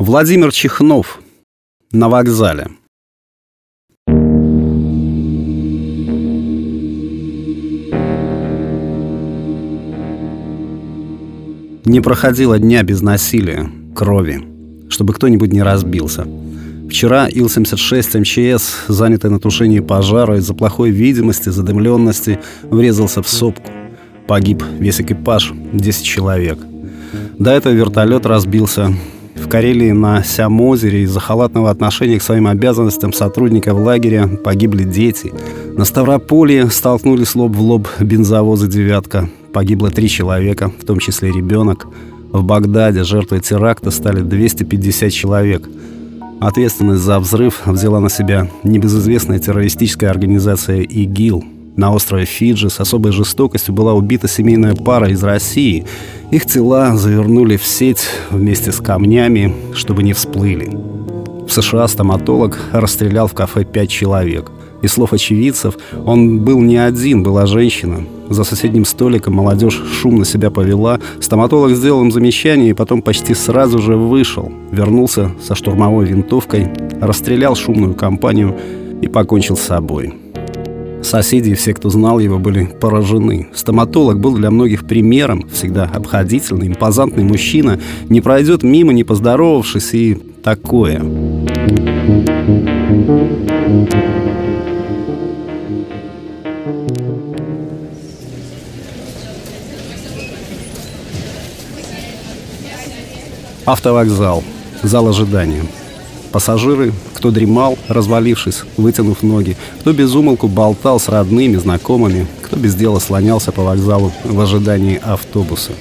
Владимир Чехнов на вокзале. Не проходило дня без насилия, крови, чтобы кто-нибудь не разбился. Вчера Ил-76 МЧС, занятый на тушении пожара из-за плохой видимости, задымленности, врезался в сопку. Погиб весь экипаж, 10 человек. До этого вертолет разбился, в Карелии на Сямозере из-за халатного отношения к своим обязанностям сотрудников лагеря погибли дети. На Ставрополье столкнулись лоб в лоб бензовозы «девятка». Погибло три человека, в том числе ребенок. В Багдаде жертвой теракта стали 250 человек. Ответственность за взрыв взяла на себя небезызвестная террористическая организация ИГИЛ – на острове Фиджи с особой жестокостью была убита семейная пара из России. Их тела завернули в сеть вместе с камнями, чтобы не всплыли. В США стоматолог расстрелял в кафе пять человек. Из слов очевидцев, он был не один, была женщина. За соседним столиком молодежь шумно себя повела. Стоматолог сделал им замечание и потом почти сразу же вышел. Вернулся со штурмовой винтовкой, расстрелял шумную компанию и покончил с собой. Соседи и все, кто знал его, были поражены. Стоматолог был для многих примером, всегда обходительный, импозантный мужчина, не пройдет мимо, не поздоровавшись, и такое. Автовокзал. Зал ожидания. Пассажиры, кто дремал, развалившись, вытянув ноги, кто безумолку болтал с родными, знакомыми, кто без дела слонялся по вокзалу в ожидании автобуса.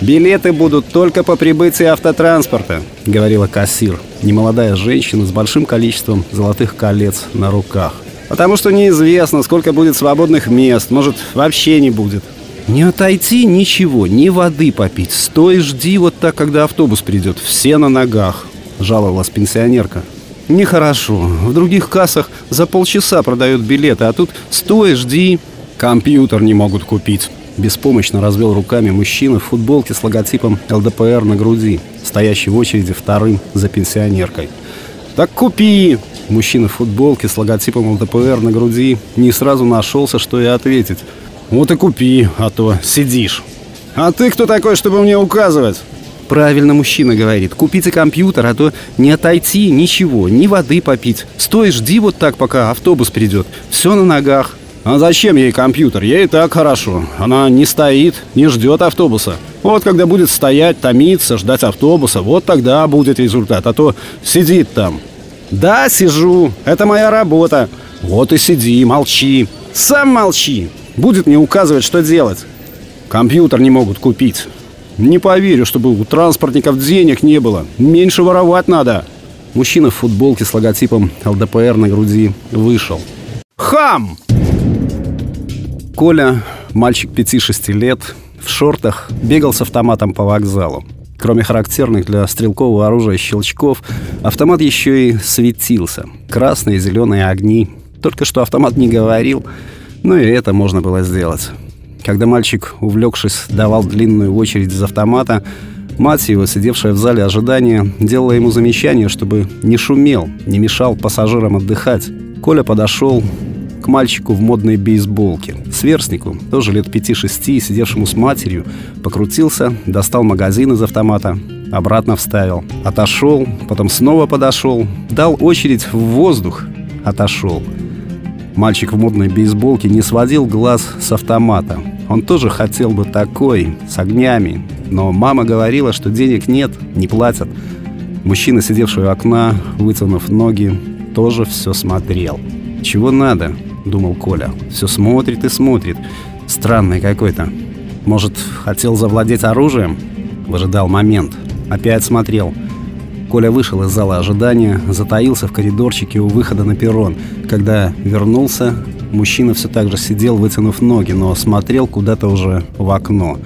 «Билеты будут только по прибытии автотранспорта», — говорила кассир, немолодая женщина с большим количеством золотых колец на руках. «Потому что неизвестно, сколько будет свободных мест, может, вообще не будет». «Не отойти ничего, ни воды попить. Стой, жди вот так, когда автобус придет. Все на ногах. — жаловалась пенсионерка. «Нехорошо. В других кассах за полчаса продают билеты, а тут стой, жди». «Компьютер не могут купить». Беспомощно развел руками мужчина в футболке с логотипом ЛДПР на груди, стоящий в очереди вторым за пенсионеркой. «Так купи!» Мужчина в футболке с логотипом ЛДПР на груди не сразу нашелся, что и ответить. «Вот и купи, а то сидишь». «А ты кто такой, чтобы мне указывать?» Правильно мужчина говорит. Купите компьютер, а то не отойти, ничего, ни воды попить. Стой, жди вот так, пока автобус придет. Все на ногах. А зачем ей компьютер? Ей так хорошо. Она не стоит, не ждет автобуса. Вот когда будет стоять, томиться, ждать автобуса, вот тогда будет результат. А то сидит там. Да, сижу. Это моя работа. Вот и сиди, молчи. Сам молчи. Будет мне указывать, что делать. Компьютер не могут купить. Не поверю, чтобы у транспортников денег не было. Меньше воровать надо. Мужчина в футболке с логотипом ЛДПР на груди вышел. Хам! Коля, мальчик 5-6 лет, в шортах, бегал с автоматом по вокзалу. Кроме характерных для стрелкового оружия щелчков, автомат еще и светился. Красные зеленые огни. Только что автомат не говорил, но и это можно было сделать. Когда мальчик, увлекшись, давал длинную очередь из автомата, мать его, сидевшая в зале ожидания, делала ему замечание, чтобы не шумел, не мешал пассажирам отдыхать. Коля подошел к мальчику в модной бейсболке, сверстнику, тоже лет пяти-шести, сидевшему с матерью, покрутился, достал магазин из автомата, обратно вставил, отошел, потом снова подошел, дал очередь в воздух, отошел. Мальчик в модной бейсболке не сводил глаз с автомата. Он тоже хотел бы такой, с огнями. Но мама говорила, что денег нет, не платят. Мужчина, сидевший у окна, вытянув ноги, тоже все смотрел. «Чего надо?» — думал Коля. «Все смотрит и смотрит. Странный какой-то. Может, хотел завладеть оружием?» Выжидал момент. Опять смотрел. Коля вышел из зала ожидания, затаился в коридорчике у выхода на перрон. Когда вернулся, мужчина все так же сидел, вытянув ноги, но смотрел куда-то уже в окно.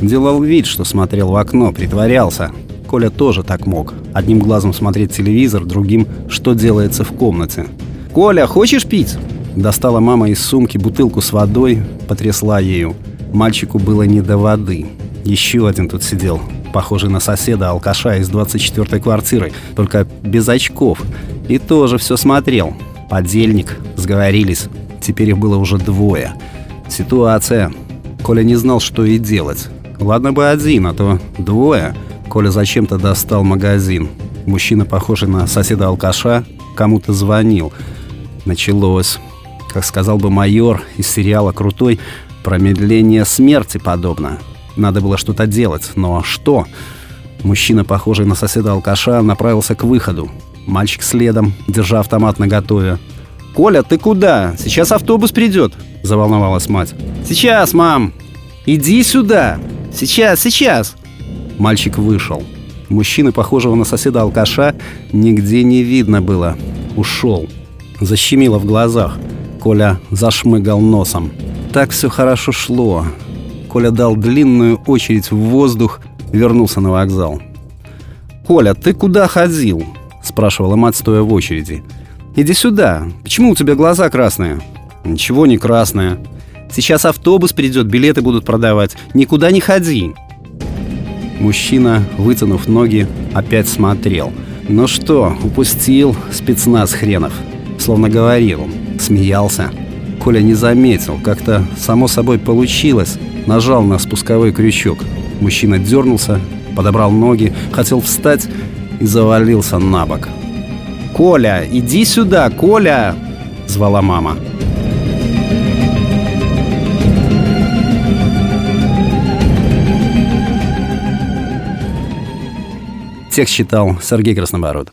Делал вид, что смотрел в окно, притворялся. Коля тоже так мог. Одним глазом смотреть телевизор, другим, что делается в комнате. «Коля, хочешь пить?» Достала мама из сумки бутылку с водой, потрясла ею. Мальчику было не до воды. Еще один тут сидел. Похожий на соседа алкаша из 24-й квартиры, только без очков. И тоже все смотрел. Подельник, сговорились. Теперь их было уже двое. Ситуация. Коля не знал, что и делать. Ладно бы один, а то двое. Коля зачем-то достал магазин. Мужчина, похожий на соседа-алкаша, кому-то звонил. Началось. Как сказал бы майор из сериала «Крутой», промедление смерти подобно. Надо было что-то делать, но что? Мужчина, похожий на соседа-алкаша, направился к выходу. Мальчик следом, держа автомат наготове. «Коля, ты куда? Сейчас автобус придет!» – заволновалась мать. «Сейчас, мам! Иди сюда! Сейчас, сейчас!» Мальчик вышел. Мужчины, похожего на соседа-алкаша, нигде не видно было. Ушел. Защемило в глазах. Коля зашмыгал носом. Так все хорошо шло. Коля дал длинную очередь в воздух, вернулся на вокзал. «Коля, ты куда ходил?» – спрашивала мать, стоя в очереди. «Иди сюда. Почему у тебя глаза красные?» «Ничего не красное. Сейчас автобус придет, билеты будут продавать. Никуда не ходи». Мужчина, вытянув ноги, опять смотрел. «Ну что, упустил спецназ хренов?» Словно говорил, смеялся. Коля не заметил, как-то само собой получилось. Нажал на спусковой крючок. Мужчина дернулся, подобрал ноги, хотел встать и завалился на бок. «Коля, иди сюда, Коля!» — звала мама. Текст читал Сергей Краснобород.